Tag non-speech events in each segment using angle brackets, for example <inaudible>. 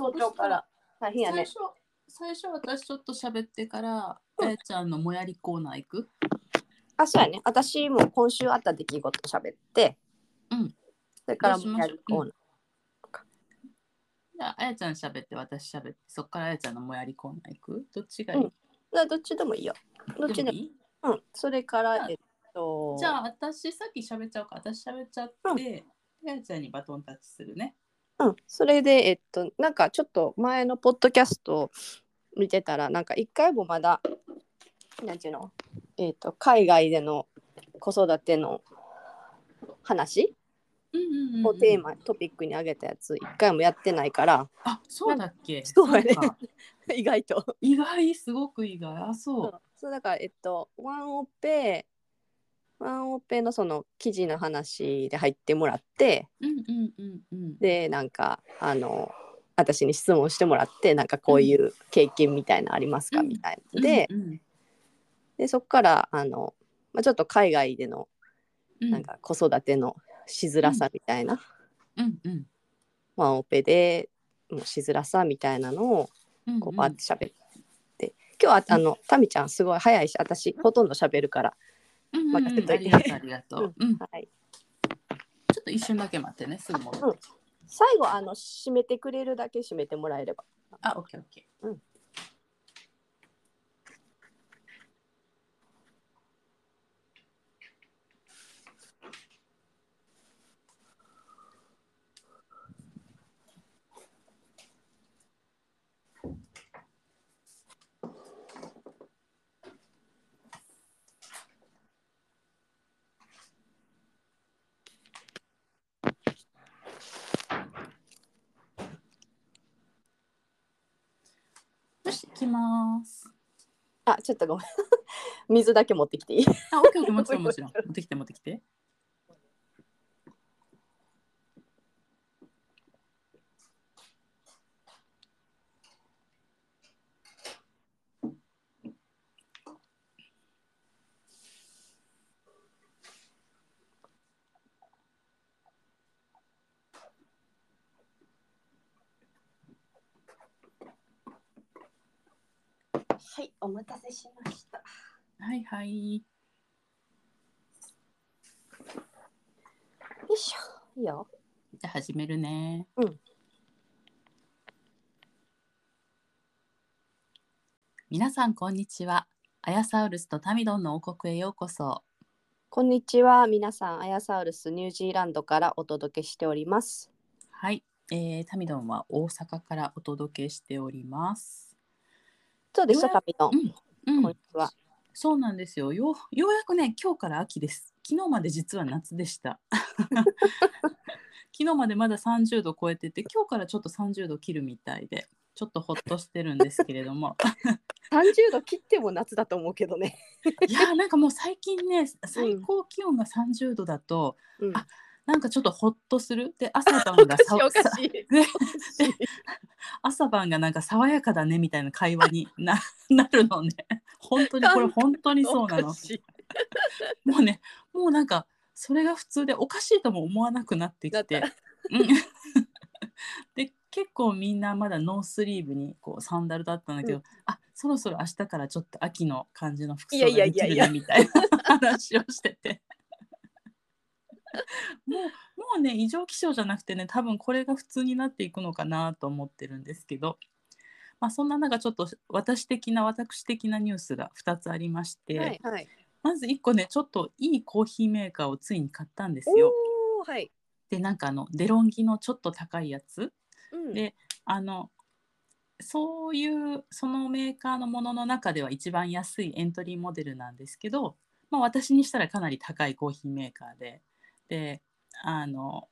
早朝から。大変やね。最初最初私ちょっと喋ってから、あやちゃんのもやりコーナー行く？あ、そうやね。私も今週あった出来事喋って、うん。それからもやるコーナー。じゃああやちゃん喋って私喋って。そっからあやちゃんのもやりコーナー行く？どっちがいい、うん。だどっちでもいいよ。どっちでもいい。うん。それからじゃあ、えっと、じゃあ私さっき喋っちゃおうか。私喋っちゃって、あやちゃんにバトンタッチするねうん。それで、えっと、なんかちょっと前のポッドキャストを見てたら、なんか一回もまだ、なんていうの、えっと、海外での子育ての話？をテーマ、トピックに挙げたやつ、一回もやってないから、あそうだっけ？そうやね。か。<laughs> 意外と。意外すごく意外。あそう。そうだからえっとワンオペワンオペのその記事の話で入ってもらってうんうんうんうん。でなんかあの私に質問してもらってなんかこういう経験みたいなのありますか、うん。みたいな。で,、でそこからあの、まあ、ちょっと海外でのうん。なんか子育てのしづらさみたいな、うんうん。ワンオペでのしづらさみたいなのをこうバーって喋って、今日はあのタミちゃんすごい早いし私ほとんど喋るから、任せといてありがとうありがとう、うん。はい、ちょっと一瞬だけ待ってねすぐ戻って最後あの締めてくれるだけ締めてもらえれば。あ、オッケーオッケー。うんきます。あちょっとごめん <laughs> 水だけ持ってきていい？あ、オッケーオッケー、もちろんもちろん。<laughs> 持ってきて持ってきて。はいお待たせしましたはいはい。よいしょいいよじゃあ始めるね。うん。皆さんこんにちは。アヤサウルスとタミドンの王国へようこそ。こんにちは皆さんアヤサウルスニュージーランドからお届けしておりますはい、えー、タミドンは大阪からお届けしております。そうでしたようや旅の、うん、そうなんですよ。ようようやくね、今日から秋です。昨日まで実は夏でした。<laughs> 昨日までまだ30度超えてて、今日からちょっと30度切るみたいで、ちょっとほっとしてるんですけれども。<laughs> 30度切っても夏だと思うけどね、いやーなんかもう最近ね、最高気温が30度だと、うん、あなんかちょっとほっとする。で、朝晩がさおかしい <laughs> 朝晩がなんか爽やかだねみたいな会話にな <laughs> なるのね。本当にこれ本当にそうなの。もうね、もうなんかそれが普通でおかしいとも思わなくなってきて。<laughs> で結構みんなまだノースリーブにこうサンダルだったんだけど、うあそろそろ明日からちょっと秋の感じの服装ができるねみたいな話をしてて。<laughs> もうもうね異常気象じゃなくてね多分これが普通になっていくのかなと思ってるんですけど、まあ、そんな中ちょっと私的な私的なニュースが2つありまして、はいはい。まず1個ねちょっといいコーヒーメーカーをついに買ったんですよ。はい、でなんかあのデロンギのちょっと高いやつ。うん、であのそういうそのメーカーのものの中では一番安いエントリーモデルなんですけど、まあ、私にしたらかなり高いコーヒーメーカーでであの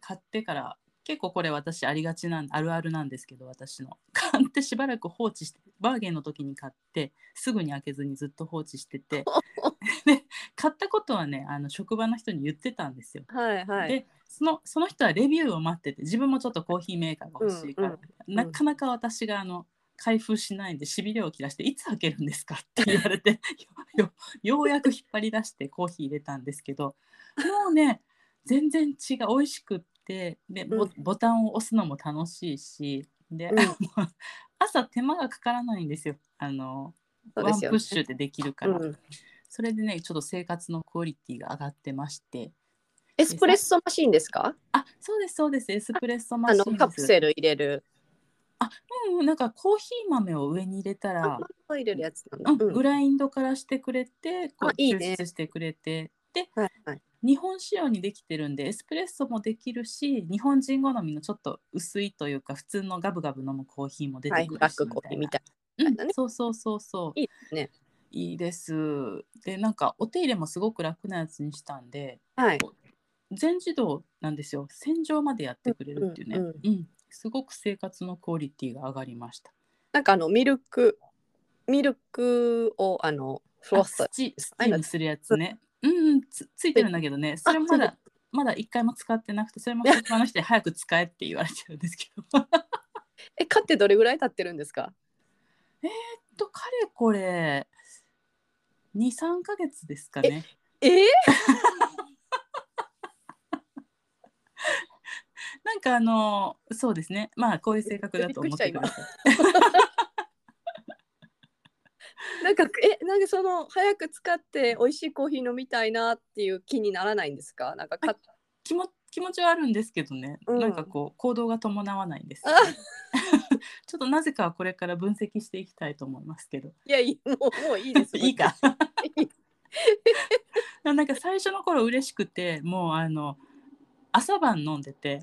買ってから結構これ私ありがちなんあるあるなんですけど私の <laughs> 買ってしばらく放置してバーゲンの時に買ってすぐに開けずにずっと放置してて <laughs> で買ったことはねあの職場の人に言ってたんですよ。はいはい。でそのその人はレビューを待ってて自分もちょっとコーヒーメーカーが欲しいから、うんうんなかなか私があの開封しないんでしびれを切らして「いつ開けるんですか?」って言われて <laughs> ようやく引っ張り出してコーヒー入れたんですけどもうね全然違う美味しくってでボうん。ボタンを押すのも楽しいしで、うん。<laughs> 朝手間がかからないんですよ。あのワンプッシュでできるから、うん。それでねちょっと生活のクオリティが上がってまして。エスプレッソマシンですか？あそうですそうです。エスプレッソマシンカプセル入れる。うん、なんかコーヒー豆を上に入れたあら、入れるやつなんだ。うん、グラインドからしてくれてこうあいいね抽出してくれてではいはい。日本仕様にできてるんでエスプレッソもできるし日本人好みのちょっと薄いというか普通のガブガブ飲むコーヒーも出はい、てくるしブラックコーヒーみたいうんなねそうそうそうそういいですね。いいですでなんかお手入れもすごく楽なやつにしたんでな。はい。全自動なんですよ洗浄までやってくれるっていうね、ううんんうんすごく生活のクオリティが上がりましたなんかあのミルクミルクをあのフロあスチスチームするやつね。うんうんつ、ついてるんだけどね、それもまだまだ一回も使ってなくて、それも職場の人に早く使えって言われてるんですけど。<laughs> え買ってどれぐらい経ってるんですか？と、かれこれ、2、3ヶ月ですかね。えー、なんかあの、そうですね。まあ、こういう性格だと思ってください。<laughs> なんかえなんかその早く使って美味しいコーヒー飲みたいなっていう気にならないんですか？なんかか気も気持ちはあるんですけどね、うん。なんかこう行動が伴わないんです。ね、<laughs> ちょっとなぜかはこれから分析していきたいと思いますけど。いやもうもういいです。<laughs> いいか？なんか最初の頃嬉しくてもうあの朝晩飲んでて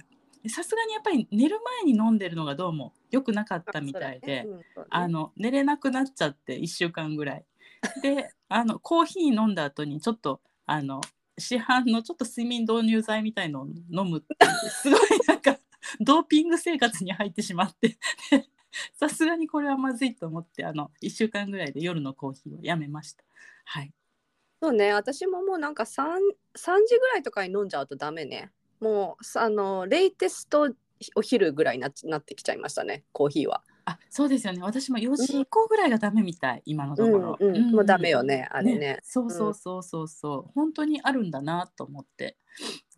さすがにやっぱり寝る前に飲んでるのがどうも良くなかったみたいで、あの寝れなくなっちゃって1週間ぐらい。<laughs> であのコーヒー飲んだ後にちょっとあの市販のちょっと睡眠導入剤みたいのを飲むってすごいなんか <laughs> ドーピング生活に入ってしまって。でさすがにこれはまずいと思ってあの1週間ぐらいで夜のコーヒーをやめました。はい。そうね。私ももうなんか三三時ぐらいとかに飲んじゃうとダメね。もうさあのレイテストお昼ぐらいになっなってきちゃいましたねコーヒーは。あそうですよね。私も4時以降ぐらいがダメみたい、今のところ、うんうんもうダメよねあれね。そうそうそうそう。そう、本当にあるんだなと思って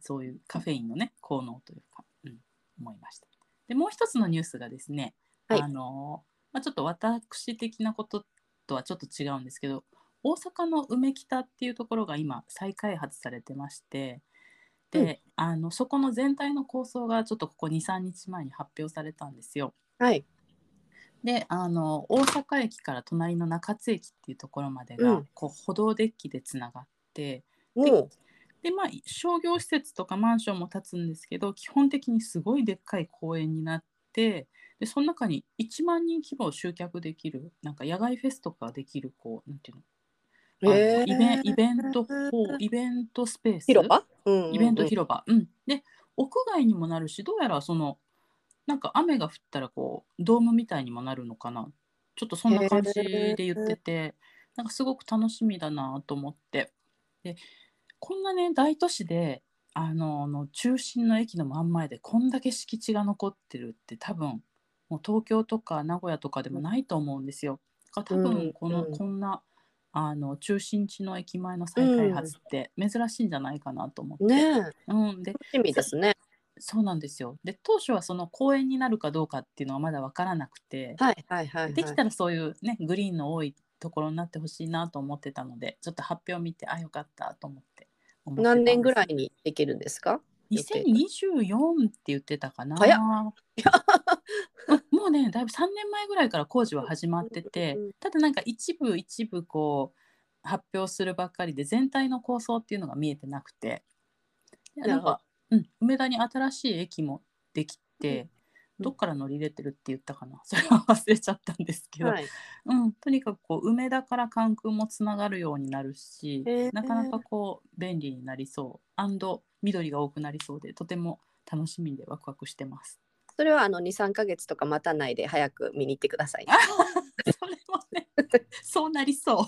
そういうカフェインのね効能というか、うん、思いました。でもう一つのニュースがですね、はい。あのまあ、ちょっと私的なこととはちょっと違うんですけど大阪の梅北っていうところが今再開発されてましてで、うんあのそこの全体の構想がちょっとここ23日前に発表されたんですよ。はい。であの大阪駅から隣の中津駅っていうところまでが、うんこう歩道デッキでつながってもで、まあ、商業施設とかマンションも建つんですけど基本的にすごいでっかい公園になってでその中に1万人規模を集客できるなんか野外フェスとかできるこうなんていうのイベンイベントイベントスペース？広場、うんうんうん。イベント広場、うん、で屋外にもなるしどうやらそのなんか雨が降ったらこうドームみたいにもなるのかな？ちょっとそんな感じで言っててなんかすごく楽しみだなと思って。でこんなね大都市であのあの中心の駅の真ん前でこんだけ敷地が残ってるって多分もう東京とか名古屋とかでもないと思うんですよ。多うん分この、うんこんなあの中心地の駅前の再開発って珍しいんじゃないかなと思って。ねえうん、で楽しみですね。そうなんですよ。で当初はその公園になるかどうかっていうのはまだ分からなくて、はいはいはい、はい。できたらそういうねグリーンの多いところになってほしいなと思ってたのでちょっと発表見てあよかったと思って何年ぐらいにできるんですか？予定2024って言ってたかな。早っ。<laughs> あもうねだいぶ3年前ぐらいから工事は始まっててうんうんうん。ただなんか一部一部こう発表するばっかりで全体の構想っていうのが見えてなくて。でなんか、うん、梅田に新しい駅もできてどっから乗り入れてるって言ったかな。それは忘れちゃったんですけど、はい。うん、とにかくこう梅田から関空もつながるようになるし、なかなかこう便利になりそう緑が多くなりそうでとても楽しみでワクワクしてます。それはあの2、3ヶ月とか待たないで早く見に行ってくださいね。それもね <laughs> そうなりそう。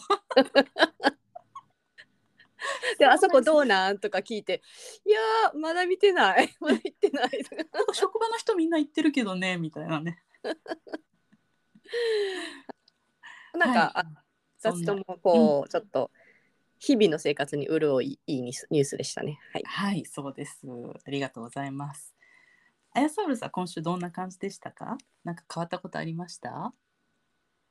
で、あそこどうなん？とか聞いて、いやー、まだ見てない。<laughs> まだ行ってない。職場の人みんな言ってるけどねみたいなね。<laughs> なんか、あはいそんな2つともこう、ちょっと日々の生活に潤いいいニュースでしたね。はい。はい、そうです。ありがとうございます。あやソウルさん、今週どんな感じでしたか？なんか変わったことありました？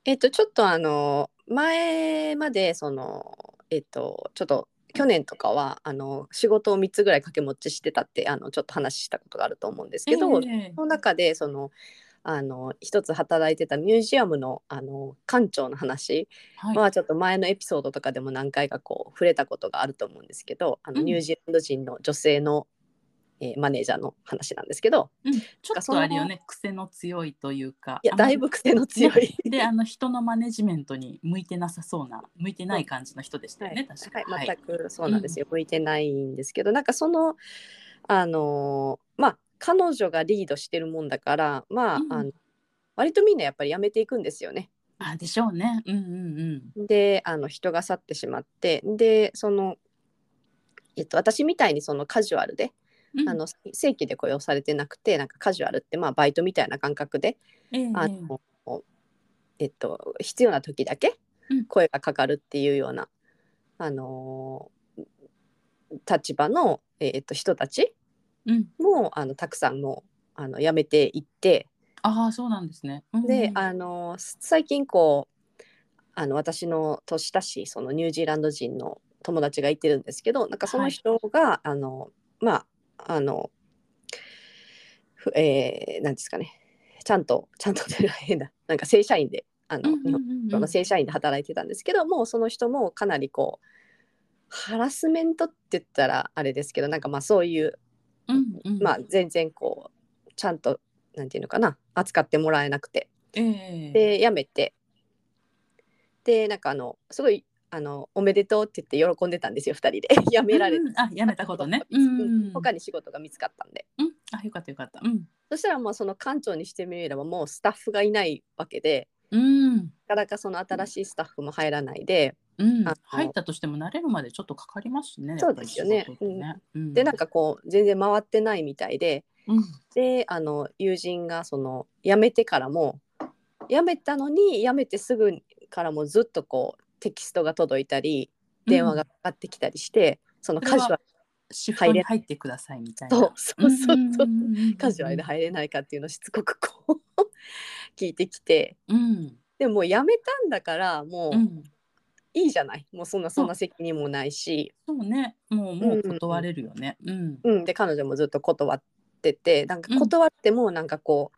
えっと、ちょっとあの、前まで、その、えっと、ちょっと、去年とかはあの仕事を3つぐらい掛け持ちしてたってあのちょっと話したことがあると思うんですけど、ええその中でそのあの一つ働いてたミュージアムのあの館長の話。はい、はちょっと前のエピソードとかでも何回かこう触れたことがあると思うんですけどあのうん。ニュージーランド人の女性の、えーマネージャーの話なんですけど。うん、ちょっとあれよね、癖の強いというか。いやあんまりだいぶ癖の強い。で、あの人のマネジメントに向いてなさそうな、向いてない感じの人でしたよね、確か。に。はい、全くそうなんですよ、向いてないんですけどなんかそのあのーまあ彼女がリードしてるもんだからまあ,、うんあの割とみんなやっぱり辞めていくんですよね。あ、でしょうね。うんうんであの人が去ってしまってでその、えっと、私みたいにそのカジュアルで、うん。あの正規で雇用されてなくてなんかカジュアルってまあバイトみたいな感覚で、ええあのえっと、必要な時だけうん声がかかるっていうような、あの立場の、えっと、人たちうん。もあのたくさんもうあの辞めていって。ああ、そうなんですね。うんうんで、あの最近こうあの私の年下しそのニュージーランド人の友達がいてるんですけどなんかその人が、あのまああのふえー、なんですかね。ちゃんとちゃんとというのは変だなんか正社員であの、日本の正社員で働いてたんですけどもうその人もかなりこうハラスメントって言ったらあれですけどなんかまあそういううんうん。まあ全然こうちゃんとなんていうのかな。扱ってもらえなくて。ええ。で辞めて。でなんかあのすごいあのおめでとうって言って喜んでたんですよ2人で。<laughs> 辞められて、うんうん。あ、やめたことね。うんうん。他に仕事が見つかったんで。うん、あ、よかったよかった。うん。そしたらもうその館長にしてみればもうスタッフがいないわけで。うん。なかなかその新しいスタッフも入らないで、うん。入ったとしても慣れるまでちょっとかかりますしね。そうですよね。でなんかこう全然回ってないみたいでうん、であの友人がその辞めてからも辞めたのに辞めてすぐからもずっとこうテキストが届いたり電話がかかってきたりして、そのカジュアルシフトに入ってくださいみたいな。そうそうそうそう。うんうんうんうんカジュアルで入れないかっていうのをしつこくこう <laughs> 聞いてきて。うん。でも辞めたんだからもう。うんいいじゃない、もうそんなそんな責任もないし、そうね。もうもう断れるよね。うん。うん、で彼女もずっと断っててなんかうん。断ってもなんかこう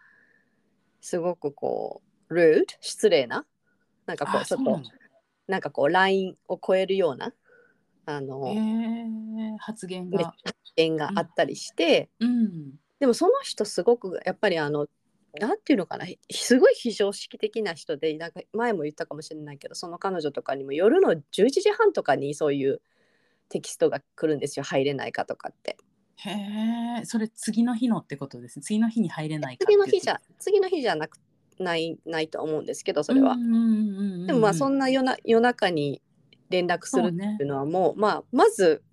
すごくこうルード失礼な？なんかこうちょっとなんかこうラインを超えるようなあの、えー、発言が。点があったりして、うん。でもその人すごくやっぱりあのなんていうのかなすごい非常識的な人でなんか前も言ったかもしれないけどその彼女とかにも夜の11時半とかにそういうテキストが来るんですよ入れないかとかって。へえ、それ次の日のってことですね。次の日に入れないか次の日じゃ次の日じゃなくないないと思うんですけどそれは、でもまあそんな夜な夜中に連絡するっていうのはもうまあまず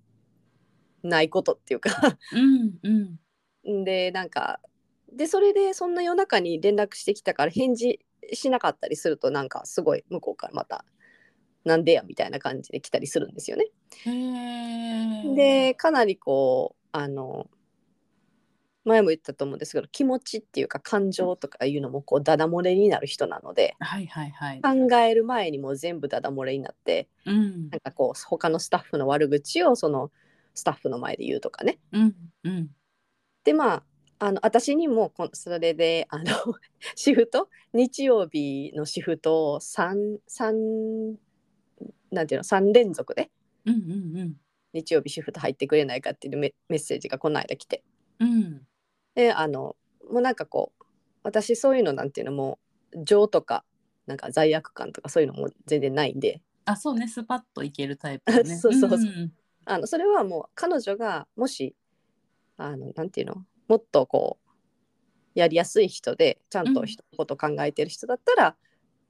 ないことっていうか。うんうん。でなんかでそれでそんな夜中に連絡してきたから返事しなかったりするとなんかすごい向こうからまた「なんでや」みたいな感じで来たりするんですよね。でかなりこうあの前も言ったと思うんですけど気持ちっていうか感情とかいうのもこうダダ漏れになる人なのではいはいはい。考える前にもう全部ダダ漏れになってうんなんかこう他のスタッフの悪口をそのスタッフの前で言うとかね。うんうん。でまああの私にもこそれであの <laughs> シフト？日曜日のシフトを 3, 3なんていうの？3連続でうんうん日曜日シフト入ってくれないかっていうメメッセージがこの間来て。うん。うん。であのもうなんかこう私そういうのなんていうのも情とかなんか罪悪感とかそういうのも全然ないんで。あそうね。スパッといけるタイプだね。<laughs> そうそうそう。んん。あのそれはもう彼女がもしあのなんていうの？もっとこうやりやすい人でちゃんと人のこと考えてる人だったら、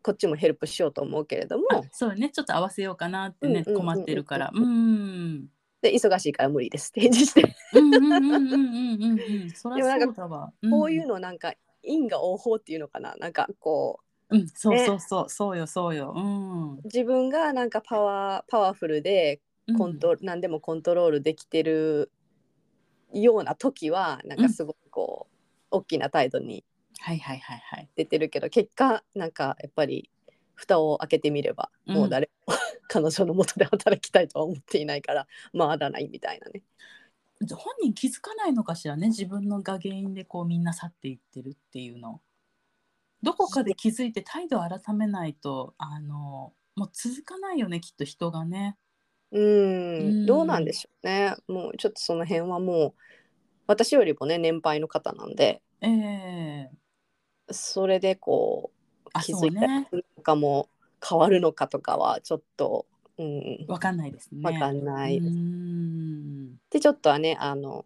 こっちもヘルプしようと思うけれどもあそうね。ちょっと合わせようかなってね、うんうんうんうん。困ってるから。うんで忙しいから無理ですって返事して、うんうんうんうんうんうん。うんそりゃでもなんかそうだわ。こういうのなんか因果応報っていうのかな？なんかこうんそうねそうそう。そうよそうよ。うん。う自分がなんかパワーパワフルでコント、何でもコントロールできてるような時はなんかすごくこう、大きな態度にはいはいはいはい。出てるけど結果なんかやっぱり蓋を開けてみれば、うん。もう誰も彼女のもとで働きたいとは思っていないからまだないみたいなね。本人気づかないのかしらね自分のが原因でこうみんな去っていってるっていうの。どこかで気づいて態度を改めないとあのもう続かないよねきっと人がねうん。ん。どうなんでしょうね。もうちょっとその辺はもう私よりもね年配の方なんで。ええ。それでこうあ気づいたりするのかも変わるのかとかはちょっと、うん、わかんないですね。わかんないです。でちょっとはねあの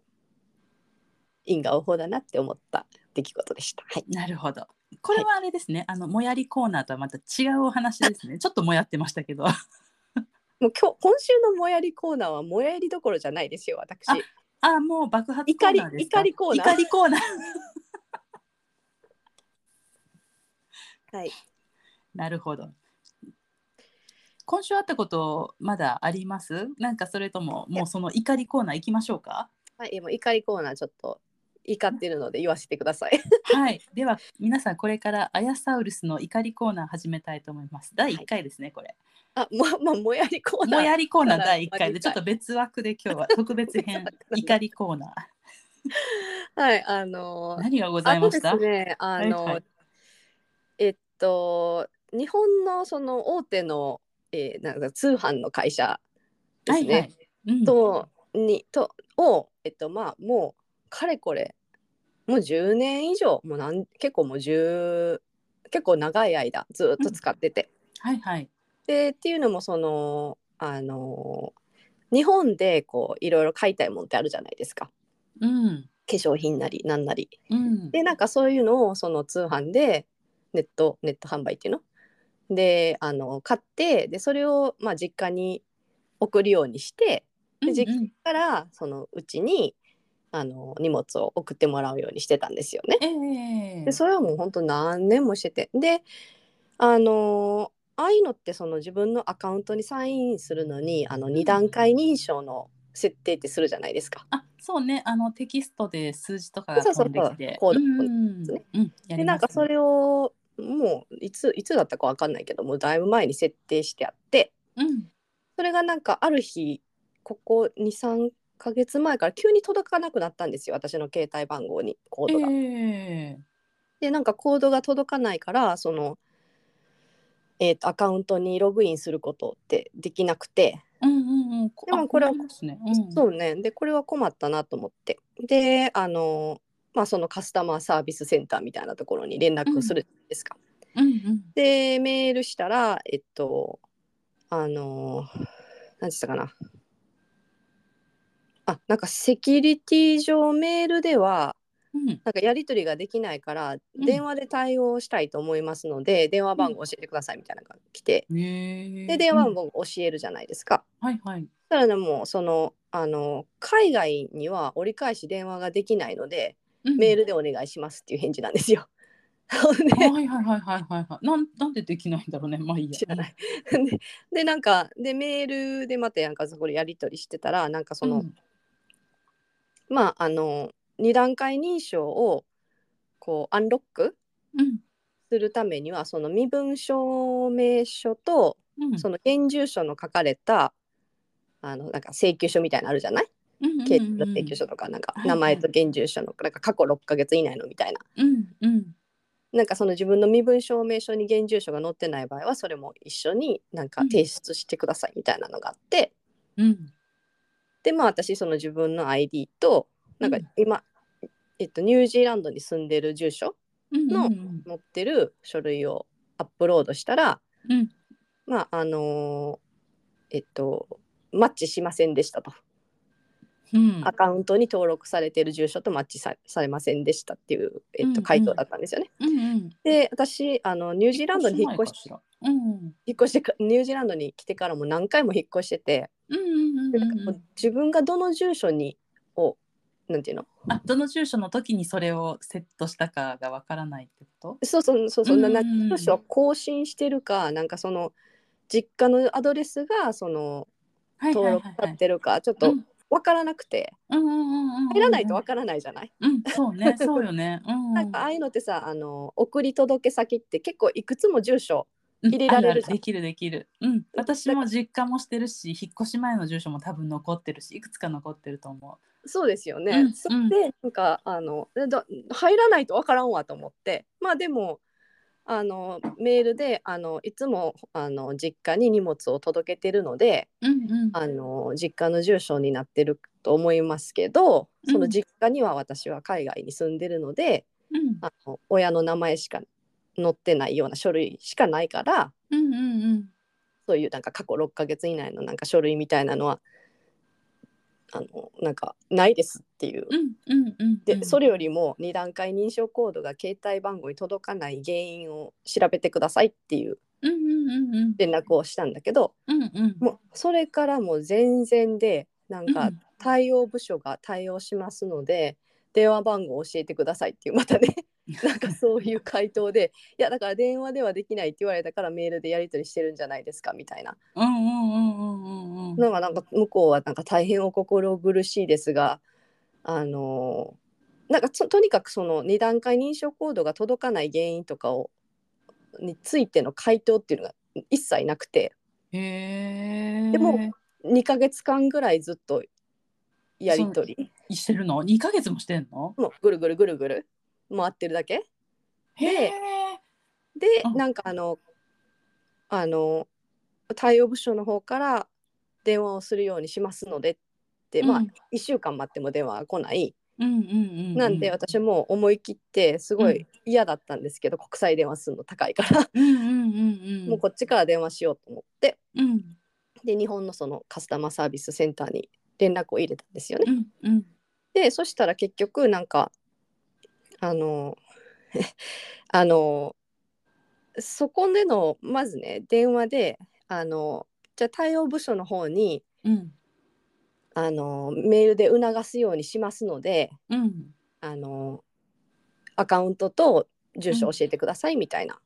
因果応報だなって思った出来事でした。はい、なるほど。これはあれですね、あのもやりコーナーとはまた違うお話ですね。<laughs> ちょっともやってましたけどもう今日今週のもやりコーナーはもやりどころじゃないですよ私。ああもう爆発コーナーですか？怒り怒りコーナー怒りコーナー <laughs> はい、なるほど。今週あったことまだあります？なんかそれとももうその怒りコーナー行きましょうか？はい、もう怒りコーナーちょっと怒ってるので言わせてください。<laughs> はい。では皆さんこれからアヤサウルスの怒りコーナー始めたいと思います。第1回ですね、これ。あ、まあ <laughs> まあもやりコーナー。もやりコーナー第1回でちょっと別枠で今日は <laughs> 特別編怒りコーナー。はい、あのー何がございました？あのですね、あの、はいはいえっと日本のその大手の、えーなんか通販の会社ですね。はいはい。うんとにとをえっとまあもうかれこれもう10年以上もうなん結構もう10結構長い間ずっと使ってて、はいはい。でっていうのもそのあの日本でこういろいろ買いたいものってあるじゃないですかうん。化粧品なりなんなり。うん。でなんかそういうのをその通販でネットネット販売っていうの？であの買ってでそれをまあ実家に送るようにしてで実家からそのうちにあの荷物を送ってもらうようにしてたんですよね。ええでそれはもう本当何年もしててであのああいうのってその自分のアカウントにサインするのにあの2段階認証の設定ってするじゃないですか。あ、そうね。あのテキストで数字とかがそうそうそう飛んできて。コードうんですねうん。やでなんかそれをもういついつだったか分かんないけどもうだいぶ前に設定してあってうん。それがなんかある日ここ23ヶ月前から急に届かなくなったんですよ私の携帯番号にコードが。ええでなんかコードが届かないからその、えーとアカウントにログインすることってできなくて、うんうんうん。こでもこれはね。うん。そうねでこれは困ったなと思ってであのまあそのカスタマーサービスセンターみたいなところに連絡するじゃないですか。うんうん。でメールしたらえっとあの何て言ったかなあなんかセキュリティ上メールではうん。なんかやり取りができないからうん電話で対応したいと思いますので、電話番号教えてくださいみたいなのが来て、へえ。で電話うん番号教えるじゃないですか。はいはい。ただでもそのあの海外には折り返し電話ができないので、うんメールでお願いしますっていう返事なんですよ。<laughs> ではいはいはいはいはいはい。なんなんでできないんだろうね。まあいいや。知らない。ででなんかでメールでまたなんかそこでやり取りしてたらなんかその、うんまああの2段階認証をこうアンロックうん。するためにはその身分証明書とうん。その現住所の書かれたあのなんか請求書みたいなのあるじゃない？うんうんうん刑事の請求書とかなんかはいはい。名前と現住所のなんか過去6ヶ月以内のみたいな。うんうん。なんかその自分の身分証明書に現住所が載ってない場合はそれも一緒になんかうん。提出してくださいみたいなのがあって、うん。でまあ私その自分の ID となんかうん。今、えっと、ニュージーランドに住んでる住所うんのうん。持ってる書類をアップロードしたらうん。まああのえっとマッチしませんでしたと、うん。アカウントに登録されている住所とマッチさされませんでしたっていう、えっと、回答だったんですよね。うんうん。で私あのニュージーランドに引っ越ししうんうん。引っ越してかニュージーランドに来てからも何回も引っ越してて、うんうんうん自分がどの住所にをなんていうの？あどの住所の時にそれをセットしたかがわからないってこそうそうそうそう、な住所は更新してるかなんかその実家のアドレスがそのと登録されてるかちょっと分からなくて、入らないと分からないじゃない、うんそうねそうよね。うんうん。なんかああいうのってさあの送り届け先って結構いくつも住所うん入れられるじゃん。できるできる。うん。私も実家もしてるし引っ越し前の住所も多分残ってるしいくつか残ってると思そうですよね。うんそれでなんかあの入らないとわからんわと思って。まあでもあのメールであのいつもあの実家に荷物を届けてるのでううんうん。あの実家の住所になってると思いますけどその実家には私は海外に住んでるので、うん。あの親の名前しか載ってないような書類しかないからうんうんうん。そういうなんか過去6ヶ月以内のなんか書類みたいなのはあのなんかないですっていう。うんうんうんでそれよりも2段階認証コードが携帯番号に届かない原因を調べてくださいっていううんうんうんうん。連絡をしたんだけどうんうん。もうそれからもう全然でなんかうん。対応部署が対応しますので電話番号を教えてくださいっていうまたね <laughs> なんかそういう回答でいやだから電話ではできないって言われたからメールでやり取りしてるんじゃないですかみたいな。うんうんうんうんうんうんのがなんか向こうはなんか大変お心苦しいですがあのーなんかととにかくその2段階認証コードが届かない原因とかをについての回答っていうのが一切なくて。でも2ヶ月間ぐらいずっとやり取り。してるの？2ヶ月もしてんの？もうぐるぐるぐるぐる回ってるだけ？でうんなんかあのあの対応部署の方から電話をするようにしますのでって、まあうん1週間待っても電話が来ない。うんうんうんうん。なんで私も思い切ってすごい嫌だったんですけど、国際電話するの高いから、うんうんうんうん。もうこっちから電話しようと思って。うん。で日本のそのカスタマーサービスセンターに連絡を入れたんですよね。うんうん。でそしたら結局なんかあの <laughs> あのそこでのまずね電話であのじゃあ対応部署の方にうん。あのメールで促すようにしますのでうん。あのアカウントと住所を教えてくださいみたいな。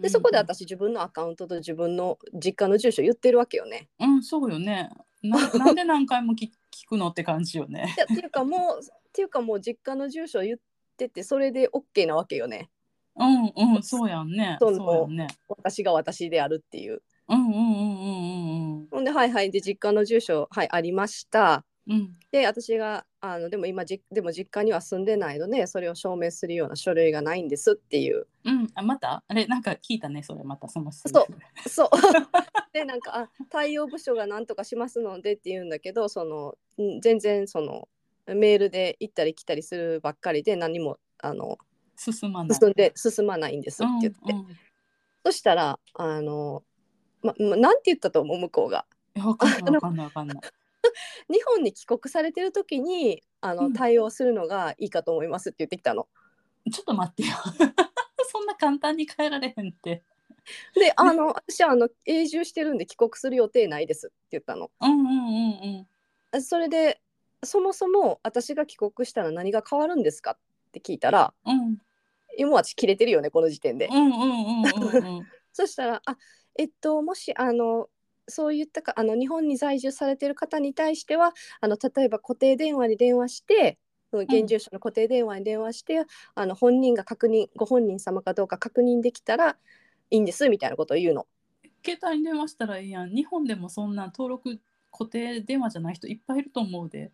でそこで私自分のアカウントと自分の実家の住所言ってるわけよね。うんそうよね。な <laughs> なんで何回も聞聞くのって感じよね。っていうかもうっていうかもう実家の住所言っててそれで OK なわけよね。うんうんそうやんね。そそううやんね。私が私であるっていう。うんうんうんうんうんほんではいはい。で実家の住所はいありました。うん。で私があのでも今じでも実家には住んでないのでそれを証明するような書類がないんですっていう。うん。あまた？あれなんか聞いたねそれまたその質そう。そう。<laughs> でなんかあ対応部署が何とかしますのでって言うんだけどそのん全然そのメールで行ったり来たりするばっかりで何もあの進まない。進んで進まないんですって言って、うんうん。そしたらあの、ま、まなんて言ったと思う？向こうが。えわかんないわかんないわかんない。<laughs> 日本に帰国されてる時にあの、うん。対応するのがいいかと思いますって言ってきたの。ちょっと待ってよ。<laughs> そんな簡単に変えられへんって。であの私はあの永住してるんで帰国する予定ないですって言ったの。うんうんうんうん。それでそもそも私が帰国したら何が変わるんですかって聞いたらうん。今私切れてるよねこの時点で。うんうんうんうんうん。<laughs> そしたらあえっともしあのそういったかあの日本に在住されてる方に対してはあの例えば固定電話に電話してその現住所の固定電話に電話して、あの本人が確認ご本人様かどうか確認できたらいいんですみたいなことを言うの。携帯に電話したらいいやん。日本でもそんな登録固定電話じゃない人いっぱいいると思うで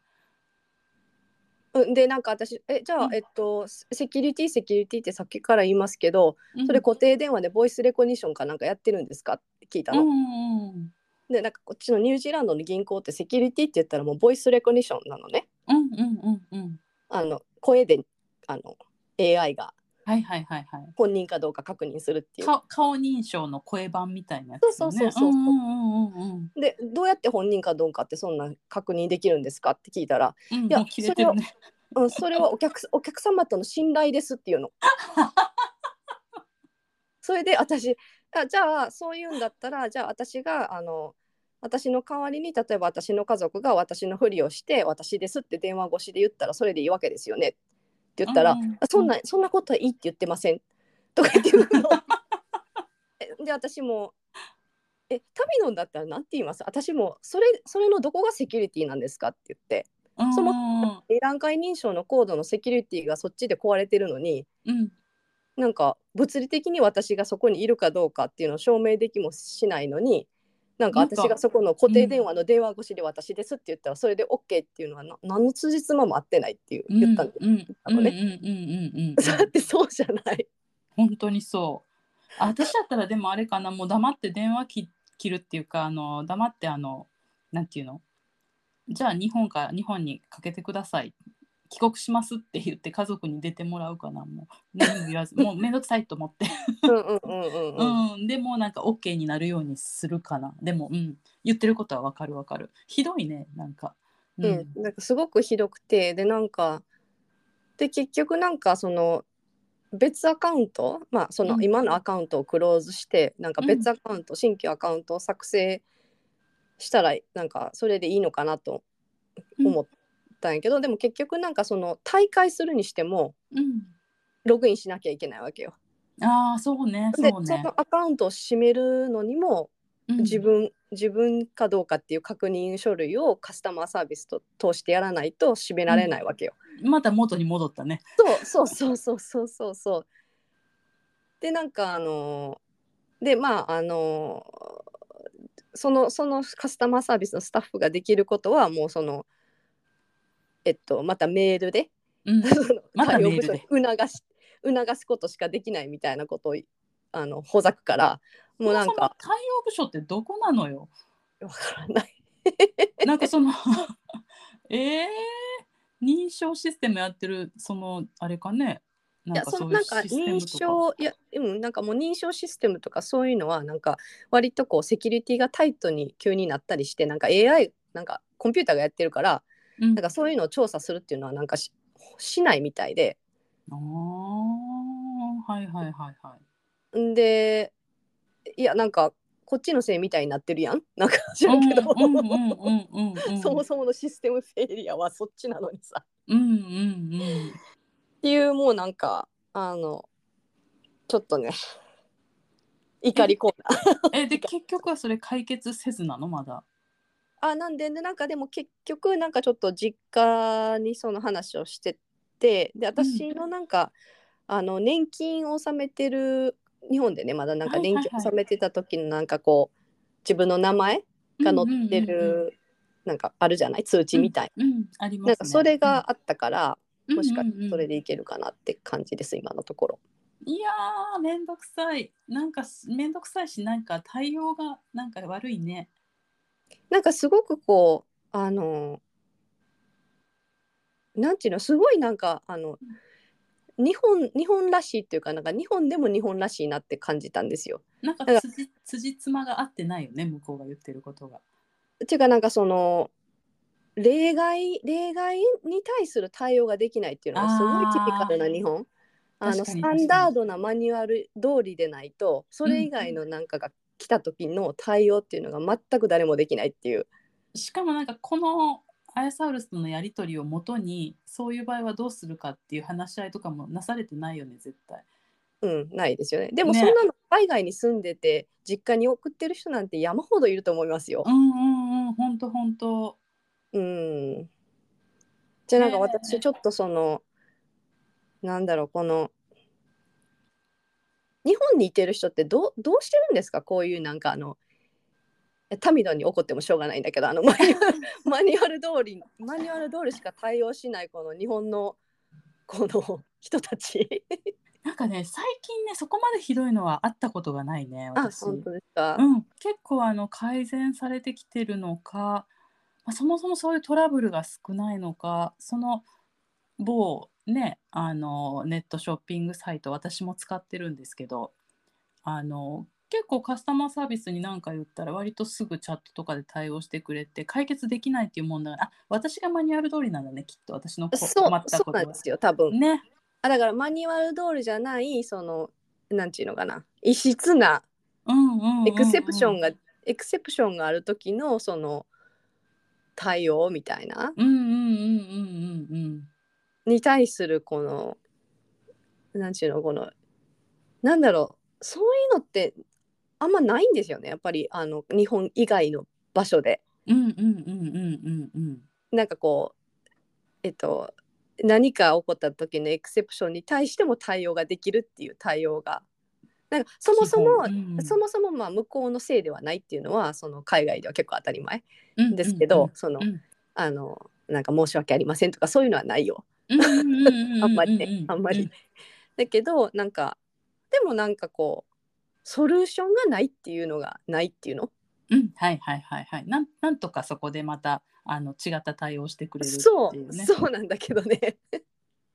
うんでなんか私えじゃあ、うんえっとセセキュリティセキュリティってさっきから言いますけどそれこ固定電話でボイスレコニションかなんかやってるんですかって聞いたの。うんでなんかこっちのニュージーランドの銀行ってセキュリティって言ったらもうボイスレコニションなのね。うんうんうんうんあの声であの AI がはいはいはいはい。本人かどうか確認するっていう。顔顔認証の声版みたいなやつ、ね。そうそうそうそううんうんうんうんでどうやって本人かどうかってそんな確認できるんですかって聞いたら、うん。うん、いやもう切れてるね。うん、それはお客お客様との信頼ですっていうの。<laughs> それで私あじゃあそういうんだったらじゃあ私があの私の代わりに例えば私の家族が私のふりをして私ですって電話越しで言ったらそれでいいわけですよねって言ったら、うんあそんなそんなことはいいって言ってません <laughs> とか言って言うの。<laughs> えで私も「えタビノンだったら何て言います？私もそれそれのどこがセキュリティなんですか?」って言ってそもも。二段階認証のコードのセキュリティがそっちで壊れてるのにうん。なんか物理的に私がそこにいるかどうかっていうのを証明できもしないのになんか私がそこの固定電話の電話越しで私ですって言ったらそれで OK っていうのはな何の辻褄も合ってないっていう言ったんです、うんうんあのね。<laughs> だってそうじゃない。本当にそう。あ私だったらでもあれかなもう黙って電話切切るっていうかあの黙ってあのなんていうの？じゃあ日本から日本にかけてください帰国しますって言って家族に出てもらうかな。もう何も言わず <laughs> もうめんどくさいと思って、うんうんうんうん。うん。うん、でもなんか OK になるようにするかな。でも、うん、言ってることはわかるわかる。ひどいねなんか。うん、なんかすごくひどくて。でなんかで結局なんかその別アカウントまあそのうん。今のアカウントをクローズして、なんか別アカウント、新規アカウントを作成したらなんかそれでいいのかなと思ったんやけど、でも結局なんかその大会するにしてもうんログインしなきゃいけないわけよ。ああそうねでそうね。そのアカウントを閉めるのにもうん自分、自分かどうかっていう確認書類をカスタマーサービスと通してやらないと閉められないわけよ。また元に戻ったね。そうそうそうそうそうそうそう。でなんかあのでまああのそのそのカスタマーサービスのスタッフができることはもうそのえっとまたメールでうん <laughs> 促し促すことしかできないみたいなことをあのほざくからもうなんか対応部署ってどこなのよ？わからない。<laughs> なんかその <laughs> えー、認証システムやってるそのあれかね？いやそのなんか認。証いやうんなんかもう認証システムとかそういうのはなんか割とこうセキュリティがタイトに急になったりしてなんか AI なんかコンピューターがやってるからうん。なんかそういうのを調査するっていうのはなんかししないみたいで。あーはいはいはいはい。んでいやなんかこっちのせいみたいになってるやん？<laughs> なんか知らんけど。そもそものシステムフェイリアはそっちなのにさ。うんうんうん。っていうもうなんかあのちょっとね怒りコーナー。え？で結局はそれ解決せずなの？まだ。あなんででなんかでも結局なんかちょっと実家にその話をしててで私のなんか、あの年金を納めてる日本でねまだなんか年金を納めてた時のなんかこう自分の名前が載ってるなんかあるじゃない？通知みたいうん、うんありますね。なんかそれがあったから、うん、もしかしうん。うんうんたらそれでいけるかなって感じです今のところ。いやーめんどくさい。なんかすめんどくさいしなんか対応がなんか悪いね。なんかすごくこうあのなんていうのすごいなんかあの日本日本らしいっていうかなんか日本でも日本らしいなって感じたんですよ。なんか辻辻褄が合ってないよね向こうが言ってることが。っていうかなんかその例外例外に対する対応ができないっていうのがすごいティピカルな日本。あのスタンダードなマニュアル通りでないとそれ以外のなんかが来た時の対応っていうのが全く誰もできないっていう。しかもなんかこのアヤサウルスとのやり取りをもとにそういう場合はどうするかっていう話し合いとかもなされてないよね絶対。うん、ないですよね。でもねそんなの海外に住んでて実家に送ってる人なんて山ほどいると思いますよう。んうんうん本当本当。うん。じゃあなんかね私ちょっとその、なんだろうこの日本にいてる人ってどうどうしてるんですか？こういうなんかあのタミドに怒ってもしょうがないんだけどあのマニュアル <laughs> マニュアル通りマニュアル通りしか対応しないこの日本のこの人たち。なんかね最近ねそこまでひどいのはあったことがないねあ私。本当ですか？うん、結構あの改善されてきてるのか、まあ、そもそもそういうトラブルが少ないのかその某ねあのネットショッピングサイト私も使ってるんですけどあの結構カスタマーサービスに何か言ったら割とすぐチャットとかで対応してくれて解決できないっていう問題あ私がマニュアル通りなんだねきっと私のこそう困ったことは。そうなんですよ多分。ね。あだからマニュアル通りじゃないそのなんていうのかな異質なエクセプションが、エクセプションがある時のその対応みたいな。うんうんうんうんうんうんに対するこのなんていうのこのなんだろうそういうのってあんまないんですよね。やっぱりあの日本以外の場所で。うんうんうんうんうんうん。なんかこうえっと何か起こった時のエクセプションに対しても対応ができるっていう対応が。なんかそもそも、うんそもそもまあ向こうのせいではないっていうのはその海外では結構当たり前うん。ですけど、その、うん。あのなんか申し訳ありませんとかそういうのはないよあんまりねあんまり。だけどなんかでもなんかこうソリューションがないっていうのがないっていうのうん、はいはいはいはい。なんなんとかそこでまたあの違った対応してくれるっていうね。そうなんだけどね。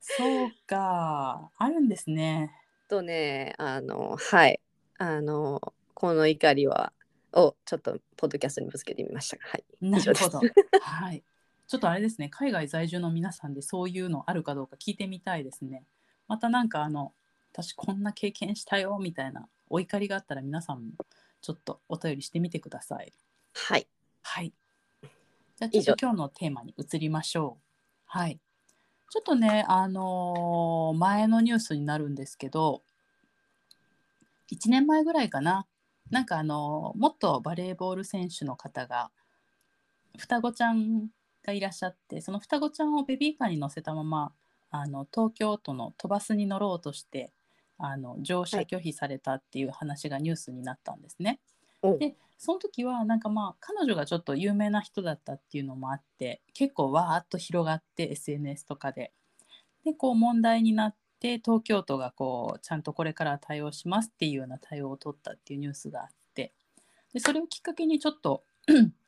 そうか、あるんですね。とねあのはいあのこの怒りはをちょっとポッドキャストにぶつけてみましたはいなるほど。はい。ちょっとあれですね、海外在住の皆さんでそういうのあるかどうか聞いてみたいですね。またなんかあの、私こんな経験したよみたいなお怒りがあったら皆さんもちょっとお便りしてみてください。はいはい。じゃあちょっと今日のテーマに移りましょう。はい。ちょっとね、あのー前のニュースになるんですけど、1年前ぐらいかな、なんかあのー元バレーボール選手の方が、双子ちゃんがいらっしゃって、その双子ちゃんをベビーカーに乗せたまま、あの東京都の都バスに乗ろうとして、あの乗車拒否されたっていう話がニュースになったんですね。うんでその時はなんかまあ彼女がちょっと有名な人だったっていうのもあって結構わーっと広がって SNS とかで。でこう問題になって東京都がこうちゃんとこれから対応しますっていうような対応を取ったっていうニュースがあって。でそれをきっかけにちょっと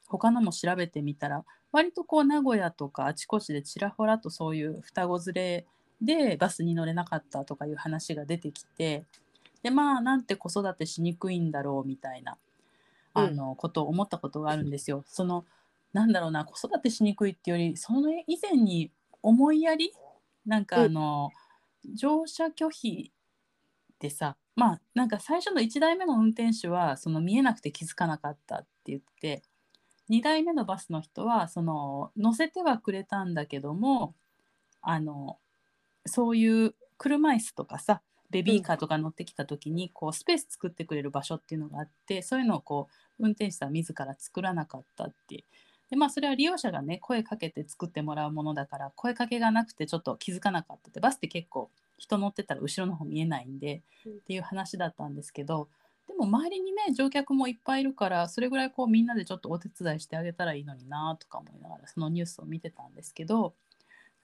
他のも調べてみたら割とこう名古屋とかあちこちでちらほらとそういう双子連れでバスに乗れなかったとかいう話が出てきてでまあなんて子育てしにくいんだろうみたいなあのことを思ったことがあるんですよ。そのなんだろうな子育てしにくいっていうよりその以前に思いやりなんかあの、乗車拒否でさまあなんか最初の1台目の運転手はその見えなくて気づかなかったって言って2台目のバスの人はその乗せてはくれたんだけどもあのそういう車椅子とかさベビーカーとか乗ってきた時にこうスペース作ってくれる場所っていうのがあってそういうのをこう運転手さん自ら作らなかったって。でまあそれは利用者がね声かけて作ってもらうものだから声かけがなくてちょっと気づかなかったって。バスって結構人乗ってたら後ろの方見えないんでうん。っていう話だったんですけどでも周りにね乗客もいっぱいいるからそれぐらいこうみんなでちょっとお手伝いしてあげたらいいのになとか思いながらそのニュースを見てたんですけど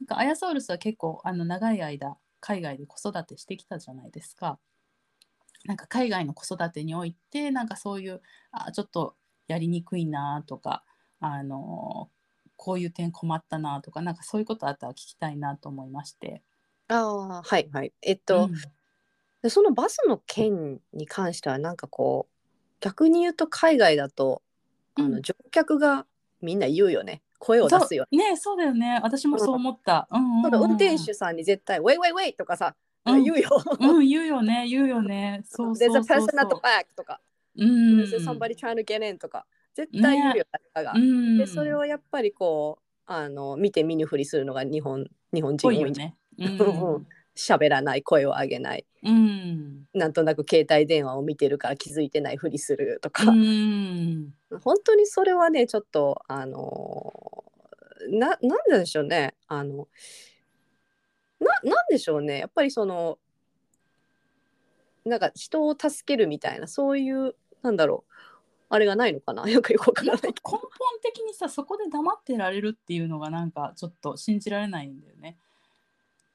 なんかアヤソウルスは結構あの長い間海外で子育てしてきたじゃないですか。なんか海外の子育てにおいてなんかそういうあちょっとやりにくいなとかあのこういう点困ったなとかなんかそういうことあったら聞きたいなと思いまして。ああはいはいえっと、うんでそのバスの件に関してはなんかこう逆に言うと海外だとあうんの乗客がみんな言うよね声を出すよね。ねそうだよね私もそう思った。うんうんうん運転手さんに絶対「ウェイウェイウェイ!」とかさ、うん言うよ。うん言うよね言うよね。そうそう There's そ a うそう。person at the back とか、うん There's somebody trying to get in とか絶対言うよ、誰かが。うんでそれをやっぱりこうあの見て見ぬふりするのが日本日本人多いんでぽいよね。うんうん喋らない声を上げない。うん。なんとなく携帯電話を見てるから気づいてないふりするとうか、ん。本当にそれはねちょっとあのななんでしょうね。あのななんでしょうね。やっぱりそのなんか人を助けるみたいなそういうなんだろう。あれがないのかな。よくよくわからない。根本的にさそこで黙ってられるっていうのがなんかちょっと信じられないんだよね。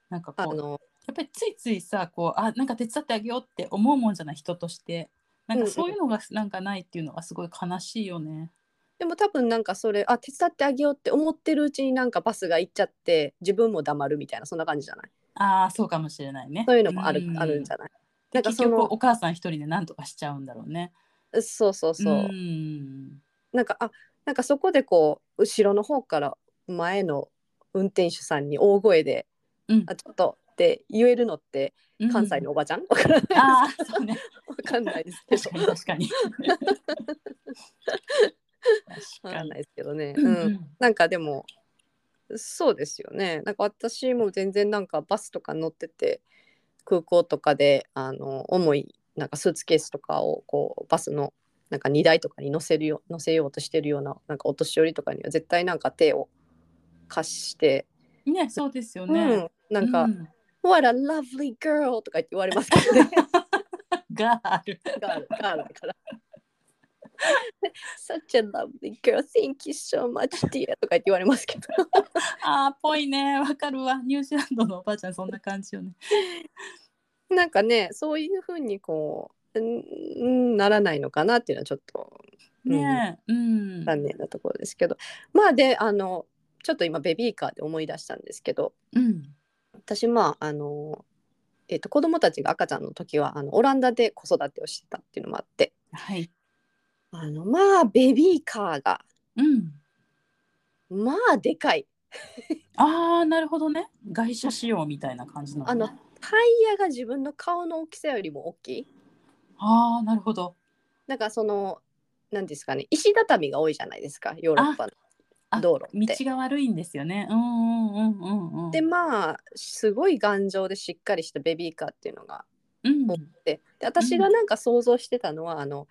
なんかこうあのやっぱりついついさこうあなんか手伝ってあげようって思うもんじゃない人として。なんかそういうのがなんかないっていうのがすごい悲しいよね。でも多分なんかそれあ手伝ってあげようって思ってるうちになんかバスが行っちゃって自分も黙るみたいなそんな感じじゃない？ああそうかもしれないね。そういうのもある,、うんあるんじゃない？でなんかその結局お母さん一人で何とかしちゃうんだろうね。そうそうそう、ん。なんかあなんかそこでこう後ろの方から前の運転手さんに大声でうん「あちょっと」って言えるのって関西のおばちゃん？わからないですああそうね。わかんないですけ確ど。確かに。確か <laughs> かんないですけどね、ううんん。なんかでもそうですよね。なんか私も全然なんかバスとか乗ってて空港とかであの重いなんかスーツケースとかをこうバスのなんか荷台とかに乗せるよ乗せようとしてるようななんかお年寄りとかには絶対なんか手を貸して、うんねそうですようね。ん、なんか、うん、What a lovely girl とか言って言われますけどね。<laughs> ガール。ガールガールだから。<laughs> Such a lovely girl. Thank you so much dear. とか言われますけど。<laughs> あーぽいね。わかるわ。ニュージーランドのおばあちゃんそんな感じよね。なんかねそういうふうにこううんならないのかなっていうのはちょっとねえ、うん。残念なところですけど、まあであのちょっと今ベビーカーで思い出したんですけど。うん。私まああの、えっと子供たちが赤ちゃんの時はあのオランダで子育てをしてたっていうのもあって。はい。あのまあベビーカーが。うん。まあでかい。ああなるほどね。外車仕様みたいな感じなの、ね、あのタイヤが自分の顔の大きさよりも大きい。あーなるほど。なんかその何ですかね石畳が多いじゃないですかヨーロッパあの道路道。が悪いんですよね。うんうんうんうんうんでまあすごい頑丈でしっかりしたベビーカーっていうのがうん。多くて。で私がなんか想像してたのは、あの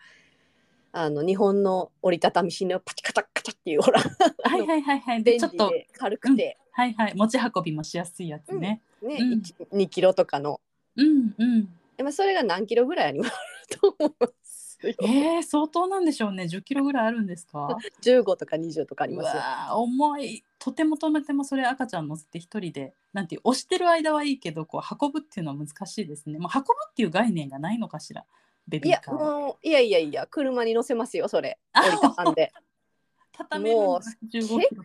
あの日本の折りたたみ式のパチカチャカチャっていうほら <laughs> はいはいはいはい。ちょっと軽くて、はいはい。持ち運びもしやすいやつね、ね、うん。1 2キロとかの。うんうん。で、まあ、それが何キロぐらいありますと思いますよえー、相当なんでしょうね。10キロぐらいあるんですか？<laughs> 15とか20とかありうます重い。とてもとめてもそれ赤ちゃん乗せて一人で。なんていう押してる間はいいけどこう運ぶっていうのは難しいですね。もう運ぶっていう概念がないのかしら？ベいやビーカー。はもういやいやいや車に乗せますよそれ。あ折りたたんで。<laughs> 畳めるんだもう15キロ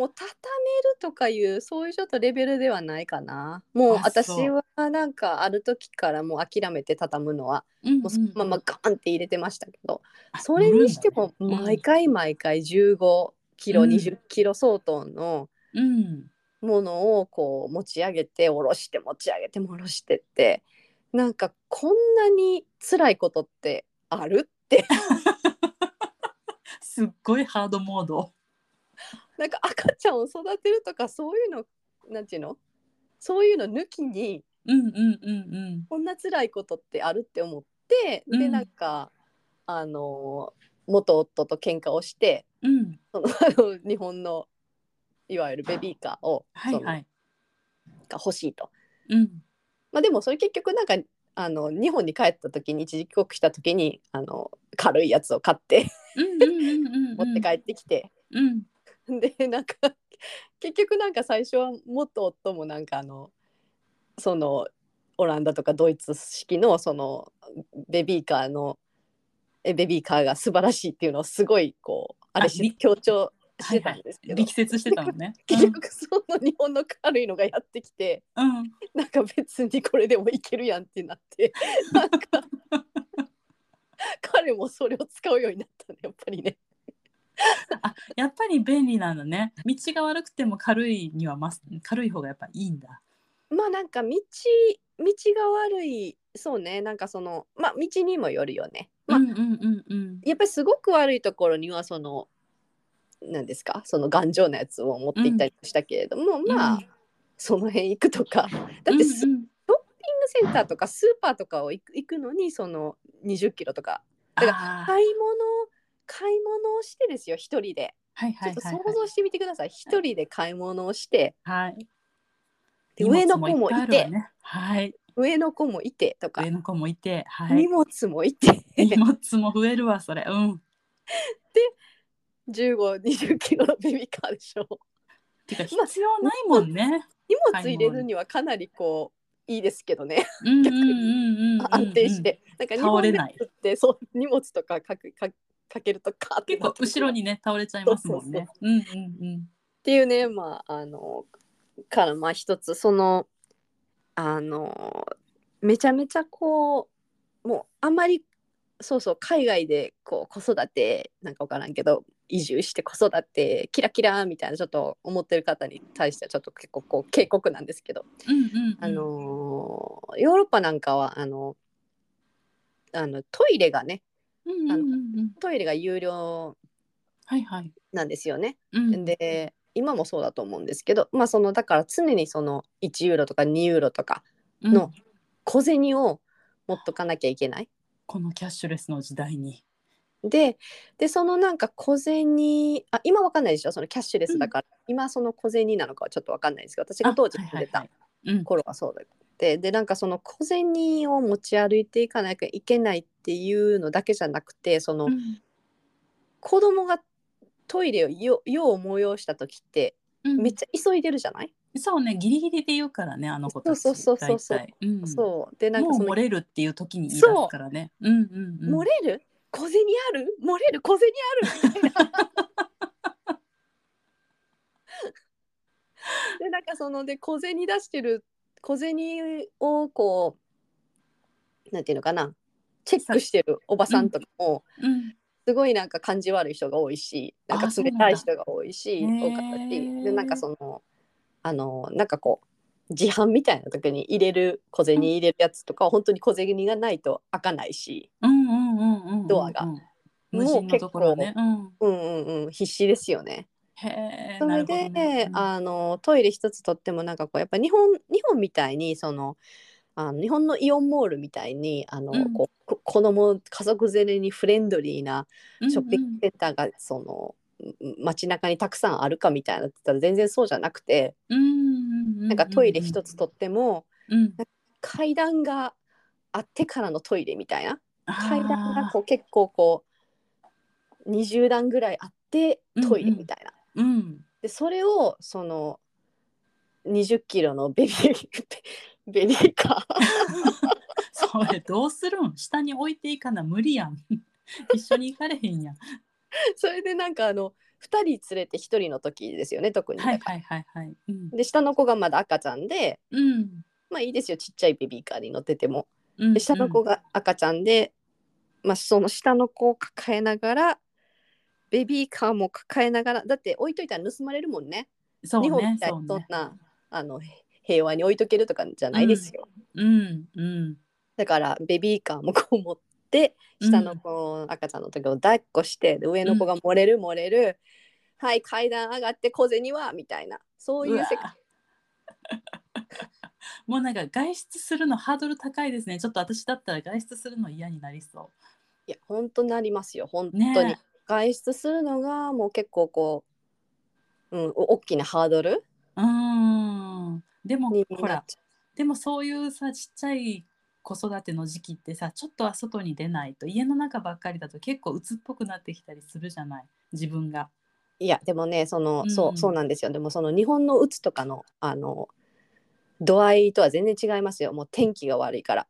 もう畳めるとかいうそういうちょっとレベルではないかな。もう私はなんかある時からもう諦めて畳むのはうんうんもうそのままガーンって入れてましたけど、それにしても毎回毎回15キロ、うん20キロ相当のうんものをこう持ち上げて下ろして持ち上げて下ろしてってなんかこんなに辛いことってあるってすっごいハードモード。なんか赤ちゃんを育てるとかそういうのなんていうの？そういうの抜きにうんうんうんこんな辛いことってあるって思って、でうん。なんかあの元夫と喧嘩をしてうん。うんその <laughs> あの日本のいわゆるベビーカーを、はいはい。が欲しいと。うん。まあ、でもそれ結局なんかあの日本に帰った時に一時帰国した時にあの軽いやつを買って持って帰ってきて、うんで <laughs> なんか結局なんか最初は元夫もなんかあのそのオランダとかドイツ式のそのベビーカーのえベビーカーが素晴らしいっていうのをすごいこうあれしり強調してはいはいたんですけど、力説してたのね。<laughs> 結局その日本の軽いのがやってきてうんうんなんか別にこれでもいけるやんってなってなんか <laughs> 彼もそれを使うようになったねやっぱりね。あやっぱり便利なんだね。道が悪くても軽いにはます軽い方がやっぱいいんだ。まあなんか道道が悪いそうねなんかそのまあ道にもよるよね。まあ、うんうんうんうん。やっぱりすごく悪いところにはその何ですか？その頑丈なやつを持って行ったりしたけれども、まあ、うんその辺行くとかだってス、うんうんセンターとかスーパーとかを行く行くのにその20キロとかだから買い物買い物をしてですよ一人ではいちょっとはいはいはい想像してみてください一人で買い物をしてはい。で上の子もいて、わね。はい。上の子もいてとか、上の子もいて、はい荷。物もいて荷物も増えるわそれ。うん。1520キロのベビーカーでしょてか必要ないもんね。荷物入れるにはかなりこういいですけどねうんうんうんうんうん。<laughs> 安定し。てなんか日本ってそう荷物とかかくかかけるとカーって結構後ろにね倒れちゃいますもんね。うんうんうん。っていうねまああのからまあ一つそのあのめちゃめちゃこうもうあんまりそうそう海外でこう子育てなんか分からんけど移住して子育てキラキラみたいなちょっと思ってる方に対してはちょっと結構こう警告なんですけど、うんうんうんあのーヨーロッパなんかはあのあのトイレがねうんうんうん。うんトイレが有料はいはい。なんですよね。うん。で今もそうだと思うんですけどまあそのだから常にその1ユーロとか2ユーロとかうん。の小銭を持っとかなきゃいけない。このキャッシュレスの時代に。ででそのなんか小銭あ今わかんないでしょ？そのキャッシュレスだから、今その小銭なのかはちょっとわかんないですけど私が当時あ住んでたはいはいはい。うん。頃はそうだってでなんかその小銭を持ち歩いていかなきゃいけないっていうのだけじゃなくてその、うん。子供がトイレをよよう催した時ってうん。めっちゃ急いでるじゃない、そうね、ギリギリで言うからね、あの子たち。そうそうそうそうそうでなんか漏れるっていう時に言い出すからね。うんうんうん。漏れる？小銭ある？漏れる？小銭ある？みたいな。<laughs> でなんかそので小銭出してる小銭をこうなんていうのかなチェックしてるおばさんとかも、うんすごいなんか感じ悪い人が多いしなんか冷たい人が多いし多かったしでなんかそのあのなんかこう自販みたいな時に入れる小銭入れるやつとかは本当に小銭がないと開かないし。うんうんうんうんうん。ドアが無人のところはね。うん。うんうんうん、必死ですよね。それで、ね。うん。あのトイレ一つとってもなんかこうやっぱ日本日本みたいにそのあの日本のイオンモールみたいにあの、うん。こ子供家族連れにフレンドリーなショッピングうんセンターがその、うん街中にたくさんあるかみたいなって言ったら全然そうじゃなくて、うんうんうんうん。なんかトイレ一つとってもうん。階段があってからのトイレみたいな。階段があこう結構こう20段ぐらいあってトイレみたいな。ーうん。でそれをその20キロのベビーベビーカー <laughs> それどうするん？下に置いていかな無理やん。<laughs> 一緒に行かれへんやん。それでなんかあの2人連れて1人の時ですよね特に、はいはいはいはい。うん。で下の子がまだ赤ちゃんでうん。まあいいですよちっちゃいベビーカーに乗っててもうんで下の子が赤ちゃんで、まあ、その下の子を抱えながらベビーカーも抱えながらだって置いといたら盗まれるもんね。そう日本ねみたいにそんそうね。なあの平和に置いとけるとかじゃないですよ、うんうん。だからベビーカーもこう持って下の子の赤ちゃんの時を抱っこしてで上の子が漏れる漏れる、はい階段上がって小銭はみたいな。そういう世界。<laughs> もうなんか外出するのハードル高いですね。ちょっと私だったら外出するの嫌になりそいや本当なりますよ。本う。当に、ね外出するのがもう結構こう、うん、お大きなハードルうーん。でもにほらでもそういうさちっちゃい子育ての時期ってさちょっとは外に出ないと家の中ばっかりだと結構鬱っぽくなってきたりするじゃない？自分が。ういやでもねその、うん。そうそうなんですよ。でもその日本のうつとかのあの度合いとは全然違いますよ。もう天気が悪いから。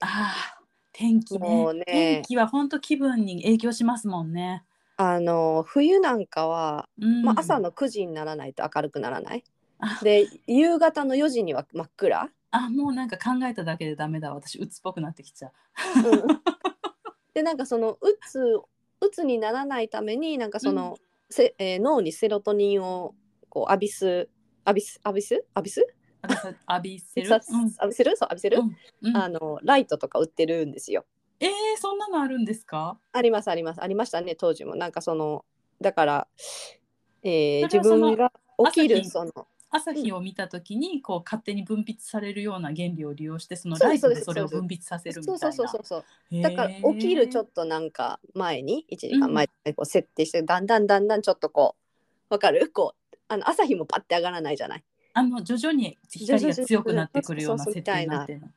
ああ天気ね。ね。天気は本当気分に影響しますもんね。あの冬なんかはうん。まあ、朝の9時にならないと明るくならない？あ。で夕方の4時には真っ暗？あもうなんか考えただけでダメだ私鬱っぽくなってきちゃう。うん。でなんかそのうつうつにならないためになんかその、せえー脳にセロトニンをこう浴びす浴びす浴びす？浴びす？私は浴びせる、<laughs> 浴びせる？そう浴びせる、うん。うん。あのライトとか売ってるんですよ。えー、そんなのあるんですか？ありますあります。ありましたね当時も。なんかそのだから、えー自分が起きるその朝日を見た時にこう勝手に分泌されるような原理を利用してそのライトでそれを分泌させるみたそいうな。そうそうそうそう。だから起きるちょっとなんか前に1時間前にこう設定してだんだんだんだんちょっとこうわかる？こうあの朝日もパッて上がらないじゃない？あの徐々に光が強くなってくるような設定になってるの。う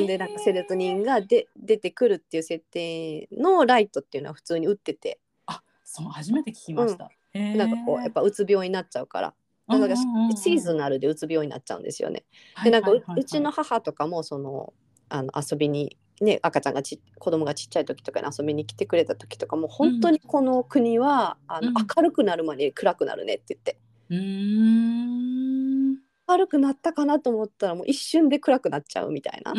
ん、でなんかセロトニンがで出てくるっていう設定のライトっていうのは普通に売ってて。あそう初めて聞きました。へー。なんかこうやっぱうつ病になっちゃうから。なんかうんうんうん。うんシーズナルでうつ病になっちゃうんですよね。でなんかうちの母とかもそのあの遊びにね赤ちゃんがち子供がちっちゃい時とかに遊びに来てくれた時とかも本当にこの国は、あのうん。明るくなるまで暗くなるねって言って。うーん明るくなったかなと思ったらもう一瞬で暗くなっちゃうみたいな。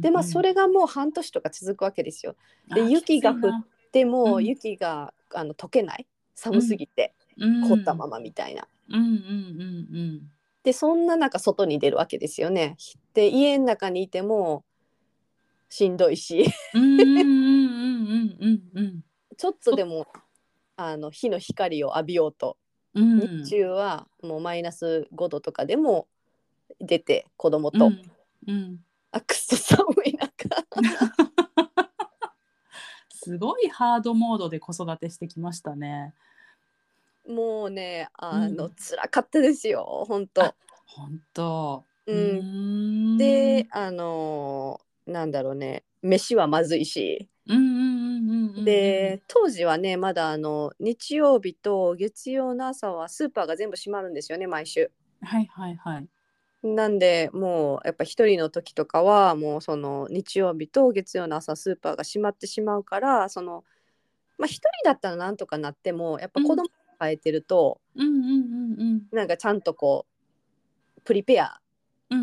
でまあそれがもう半年とか続くわけですよ。であ雪が降っきついな。でも、うん。雪があの溶けない。寒すぎて、うん。凍ったままみたいな。でそんな中外に出るわけですよね。で家の中にいてもしんどいし。ちょっとでもあの日の光を浴びようと、うん。日中はもうマイナス5度とかでも出て子供と、うんうん。あくっそ寒い中 <laughs> すごいハードモードで子育てしてきましたね。もうねあの、うん辛かったですよ本当あ。本当。うんで、あのーなんだろうね飯はまずいし、うんうんうんうんうん。で当時はねまだあの日曜日と月曜の朝はスーパーが全部閉まるんですよね毎週。はいはいはい。なんでもうやっぱ一人の時とかはもうその日曜日と月曜の朝スーパーが閉まってしまうからそのまあ一人だったらなんとかなってもやっぱ子供がえてると、うんうんうんうんなんかちゃんとこうプリペアうん。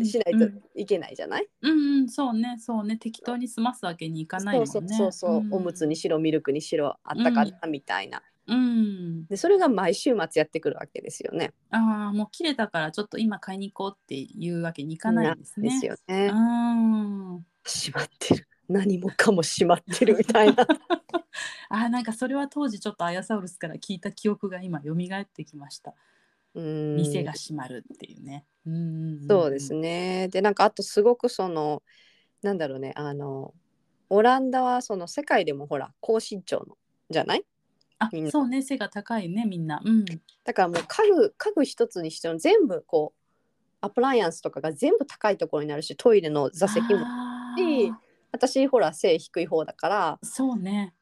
しないといけないじゃない、うんうんそうねそうね適当に済ますわけにいかないもんね。そうそうそうそう、んおむつにしろミルクにしろあったかなみたいな、うん。でそれが毎週末やってくるわけですよね。ああもう切れたからちょっと今買いに行こうっていうわけにいかないんですね。ですよね。うん。閉まってる何もかも閉まってるみたいな。<laughs> あーなんかそれは当時ちょっとアヤサウルスから聞いた記憶が今蘇ってきました。うん店が閉まるっていうね。うんうんそうです。ね。でなんかあとすごくそのなんだろうねあのオランダはその世界でもほら高身長のじゃない？あそうね背が高いねみんな。うん。だからもう家具家具一つにしても全部こうアプライアンスとかが全部高いところになるしトイレの座席もあしー私ほら背低い方だからそうね。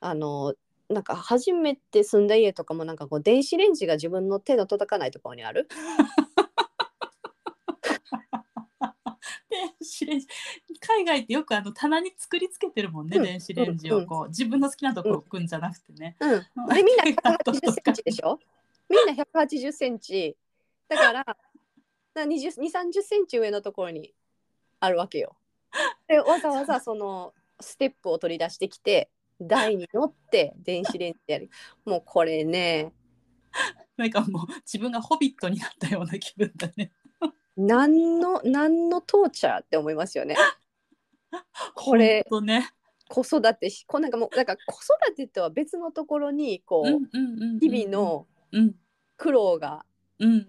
あのなんか初めて住んだ家とかもなんかこう電子レンジが自分の手の届かないところにある <laughs> 電子レンジ海外ってよくあの棚に作りつけてるもんね、うん電子レンジをこう。自分の好きなところ置くんじゃなくてね。うん、でみんな180センチでしょ？<laughs> みんな180センチ。だから2 3 0センチ上のところにあるわけよ。<laughs> でわざわざそのステップを取り出してきて台に乗って電子レンジでやる。<laughs> もうこれね。なんかもう自分がホビットになったような気分だね。何の何のトーチャーって思いますよね。<laughs> これね。子育てしこうなんかもうなんか子育てとは別のところにこう、うんうんうんうん日々のうん苦労がうん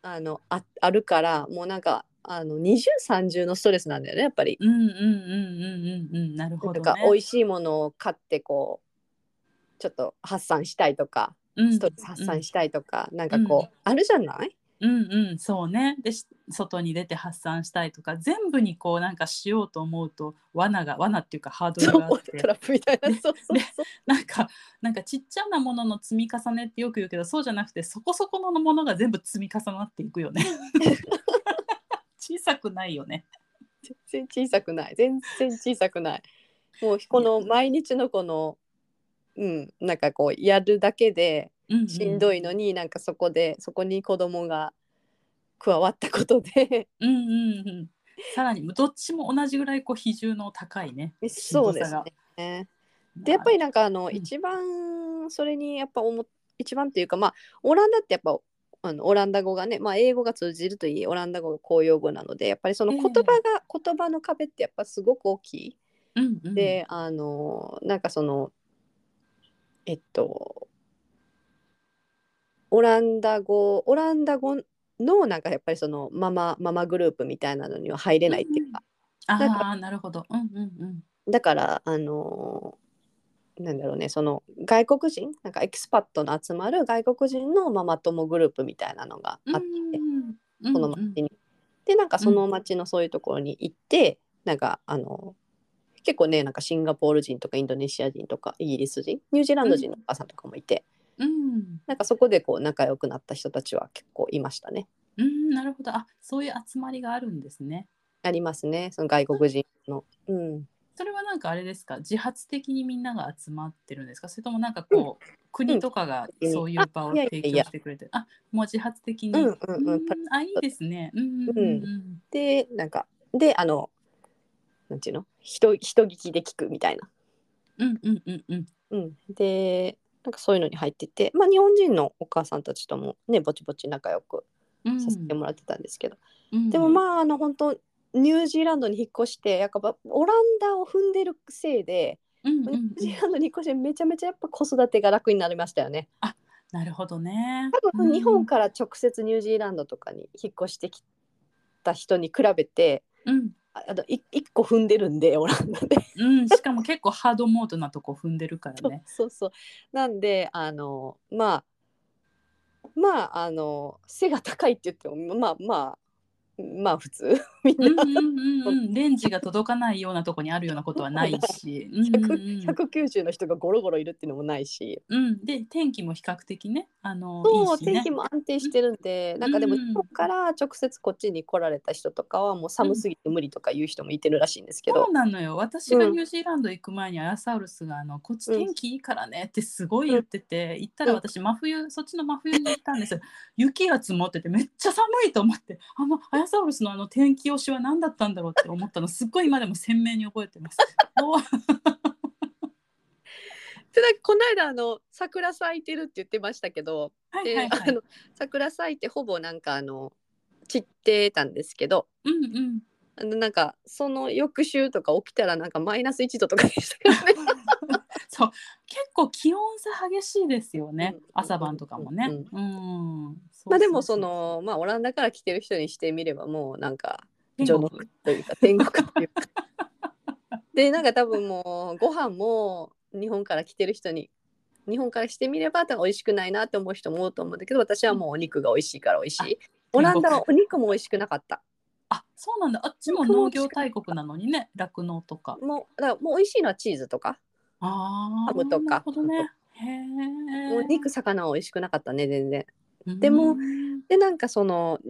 あのああるからもうなんかあの二重三重のストレスなんだよねやっぱり。うんうんうんうんうんうんなるほどね。なんか美味しいものを買ってこうちょっと発散したいとかうんストレス発散したいとか、なんかこう、あるじゃない？うんうんそうねでし外に出て発散したいとか全部にこうなんかしようと思うと罠が罠っていうかハードルがあってトラップみたいな。ねそうそうそう。なんかなんかちっちゃなものの積み重ねってよく言うけどそうじゃなくてそこそこのものが全部積み重なっていくよね。<laughs> 小さくないよね。全然小さくない全然小さくない。もうこの毎日のこのうんなんかこうやるだけでしんどいのに、なんかそこでそこに子供が加わったことでうんうんうん。さらにどっちも同じぐらいこう比重の高いね。そうですね。でやっぱりなんかあの、ん一番それにやっぱ思っ一番っていうかまあオランダってやっぱあのオランダ語がね、まあ、英語が通じるといいオランダ語が公用語なのでやっぱりその言葉が、言葉の壁ってやっぱすごく大きい。うんうん、であのなんかそのえっとオランダ語オランダ語のなんかやっぱりそのママママグループみたいなのには入れないっていうか、なんああなるほど。うんうんうん。だからあのなんだろうねその外国人なんか expat の集まる外国人のママ友グループみたいなのがあって、うんこの町に。でなんかその町のそういうところに行って、なんかあの結構ねなんかシンガポール人とかインドネシア人とかイギリス人ニュージーランド人のお母さんとかもいて、うん。なんかそこでこう仲良くなった人たちは結構いましたね。うん、なるほど。あそういう集まりがあるんですね。ありますね。その外国人の。うん、それはなんかあれですか？自発的にみんなが集まってるんですか？それともなんかこう、国とかがそういう場を提供してくれてあもう自発的に、うんうんうん。うんあいいですね。うんうんうん。うん。でなんかであのなんていうの？人人聞きで聞くみたいな。うんうんうんうん。うん、でなんかそういうのに入ってて、まあ、日本人のお母さんたちともねぼちぼち仲良くうん。させてもらってたんですけど、うんでもまああの本当ニュージーランドに引っ越してやっぱオランダを踏んでるせいで、うんうんニュージーランドに引っ越してめちゃめちゃやっぱ子育てが楽になりましたよね。なるほどね。多分日本から直接ニュージーランドとかに引っ越してきた人に比べてうんああのい一個踏んでるんで <laughs> オランダで。うん、しかも結構ハードモードなとこ踏んでるからね。そうそうなんであのまあまああの背が高いって言ってもまあまあまあ普通 <laughs> みんな。うんうんうんうん、レンジが届かないようなとこにあるようなことはないし、<laughs> うんうんうん。190の人がゴロゴロいるっていうのもないし。うん、で天気も比較的ねあのそういいしね。天気も安定してるんで、なんかでもうん日本から直接こっちに来られた人とかはもう寒すぎて無理とか言う人もいてるらしいんですけど、そうなのよ。私がうん。ニュージーランド行く前にアヤサウルスがあのこっちうん。天気いいからねってすごい言ってて、行ったら私真冬そっちの真冬に行ったんですよ。雪が積もっててめっちゃ寒いと思って。あのアヤサウルスのあの天気推しは何だったんだろうって思ったのすっごい今でも鮮明に覚えてます。おでなんかこの間あの桜咲いてるって言ってましたけど、はいはいはいであの桜咲いてほぼなんかあの散ってたんですけどうんうんあのなんかその翌週とか起きたらなんかマイナス1度とかでしたけどね。<laughs> そう。結構気温差激しいですよね、うん朝晩とかもね。ううん。まあでもそのまあオランダから来てる人にしてみればもうなんか天序の国というか天国というか。<laughs> でなんか多分もうご飯も日本から来てる人に日本からしてみれば多分美味しくないなって思う人も多いと思うんだけど私はもうお肉が美味しいから美味しい。オランダはお肉も美味しくなかった。あそうなんだ。あっちも農業大国なのにね酪農とか。もうだからもう美味しいのはチーズとか、あハムとか。ね。もう肉魚は美味しくなかったね全然。うん。でもでなんかその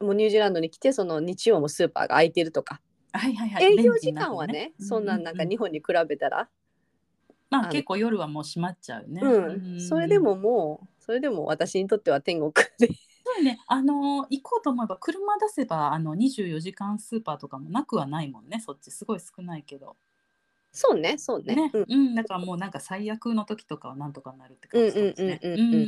もうニュージーランドに来てその日曜もスーパーが開いてるとか、はいはいはい、営業時間はね、うそんなんなんかう日本に比べたら、まあ結構夜はもう閉まっちゃうね。うん。それでももうそれでも私にとっては天国で。そうね、あのー行こうと思えば車出せばあの24時間スーパーとかもなくはないもんね。そっちすごい少ないけどそうねそうね。ね、うん。うん、だからもうなんか最悪の時とかはなんとかなるって感じですね。うんうんうんうんうんう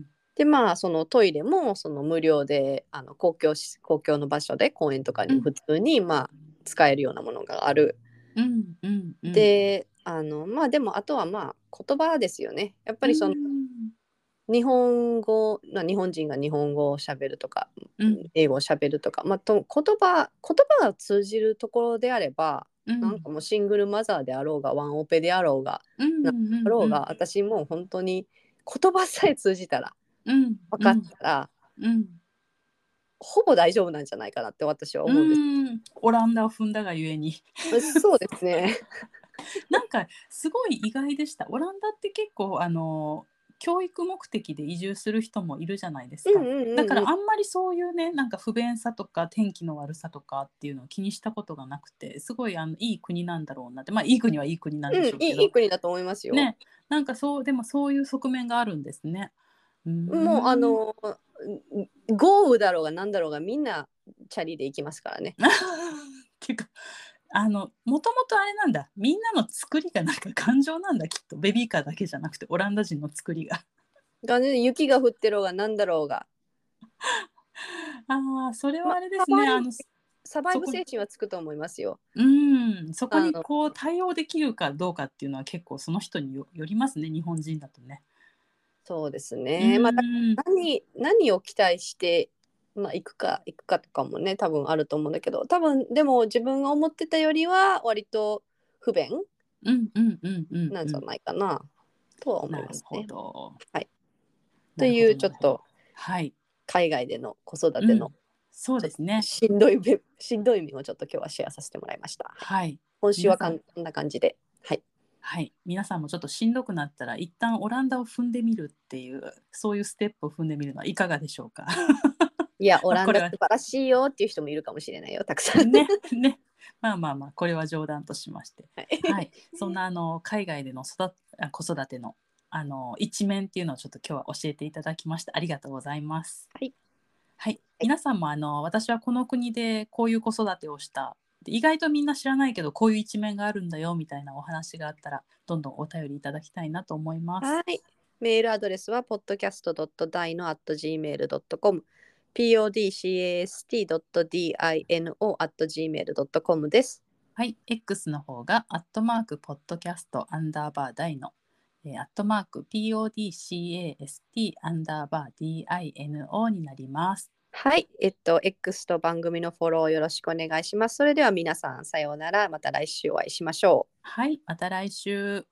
ん。でまあそのトイレもその無料であの公共し公共の場所で公園とかに普通に、まあ使えるようなものがある。うんうんうん、であのまあでもあとはまあ言葉ですよね。やっぱりその、うん。日本語、まあ、日本人が日本語をしゃべるとか、うん。英語をしゃべるとか、まあ、と言葉言葉が通じるところであれば、うん。なんかもうシングルマザーであろうがワンオペであろうが、うんうんうんあろうが、私もう本当に言葉さえ通じたらうん分かったら、うんほぼ大丈夫なんじゃないかなって私は思うんです。うん。オランダを踏んだがゆえに。そうですね。<laughs> なんかすごい意外でした。オランダって結構あの教育目的で移住する人もいるじゃないですか。うんうんうんうんだからあんまりそういうねなんか不便さとか天気の悪さとかっていうのを気にしたことがなくてすごいあのいい国なんだろうなってまあいい国はいい国なんうん、でしょうけど、いいいい国だと思いますよ。ねなんかそうでもそういう側面があるんですね。うんもうあのうん豪雨だろうがなんだろうがみんなチャリで行きますからね。<laughs> っていうかあのもともとあれなんだみんなの作りがなんか感情なんだきっとベビーカーだけじゃなくてオランダ人の作りが。がね雪が降ってろうがなんだろうが <laughs> ああそれはあれですまあのサバイブ精神はつくと思いますよ。うんそこにこう対応できるかどうかっていうのは結構その人によよりますね日本人だとね。そうですね。まあ、何何を期待して、まあ、行くか行くかとかもね多分あると思うんだけど多分でも自分が思ってたよりは割と不便うんうんうんうんなんじゃないかな、とは思ないますね。ど。はい。というちょっとはい、海外での子育てうんのそうですね。しんどいべ、しんどい面をちょっと今日はシェアさせてもらいました。はい今週はこんな感じで。はい。はい皆さんもちょっとしんどくなったら一旦オランダを踏んでみるっていうそういうステップを踏んでみるのはいかがでしょうか？いや、オランダ素晴らしいよっていう人もいるかもしれないよ、たくさん。ねねまあまあまあこれは冗談としまして、はいはい、そんなあの海外での育あ子育てのあの一面っていうのをちょっと今日は教えていただきました。ありがとうございます。はい、はい、皆さんもあの私はこの国でこういう子育てをした。で意外とみんな知らないけどこういう一面があるんだよみたいなお話があったらどんどんお便りいただきたいなと思います。はい。メールアドレスは podcast.dino.gmail.com podcast.dino.gmail.com です。はい、X の方が、アットマーク、ポッドキャスト、アンダーバー、ダイノ、えーアットマーク、PODCAST、アンダーバー、DINO になります。はい。えっと、X と番組のフォローよろしくお願いします。それでは皆さん、さようなら。また来週お会いしましょう。はい、また来週。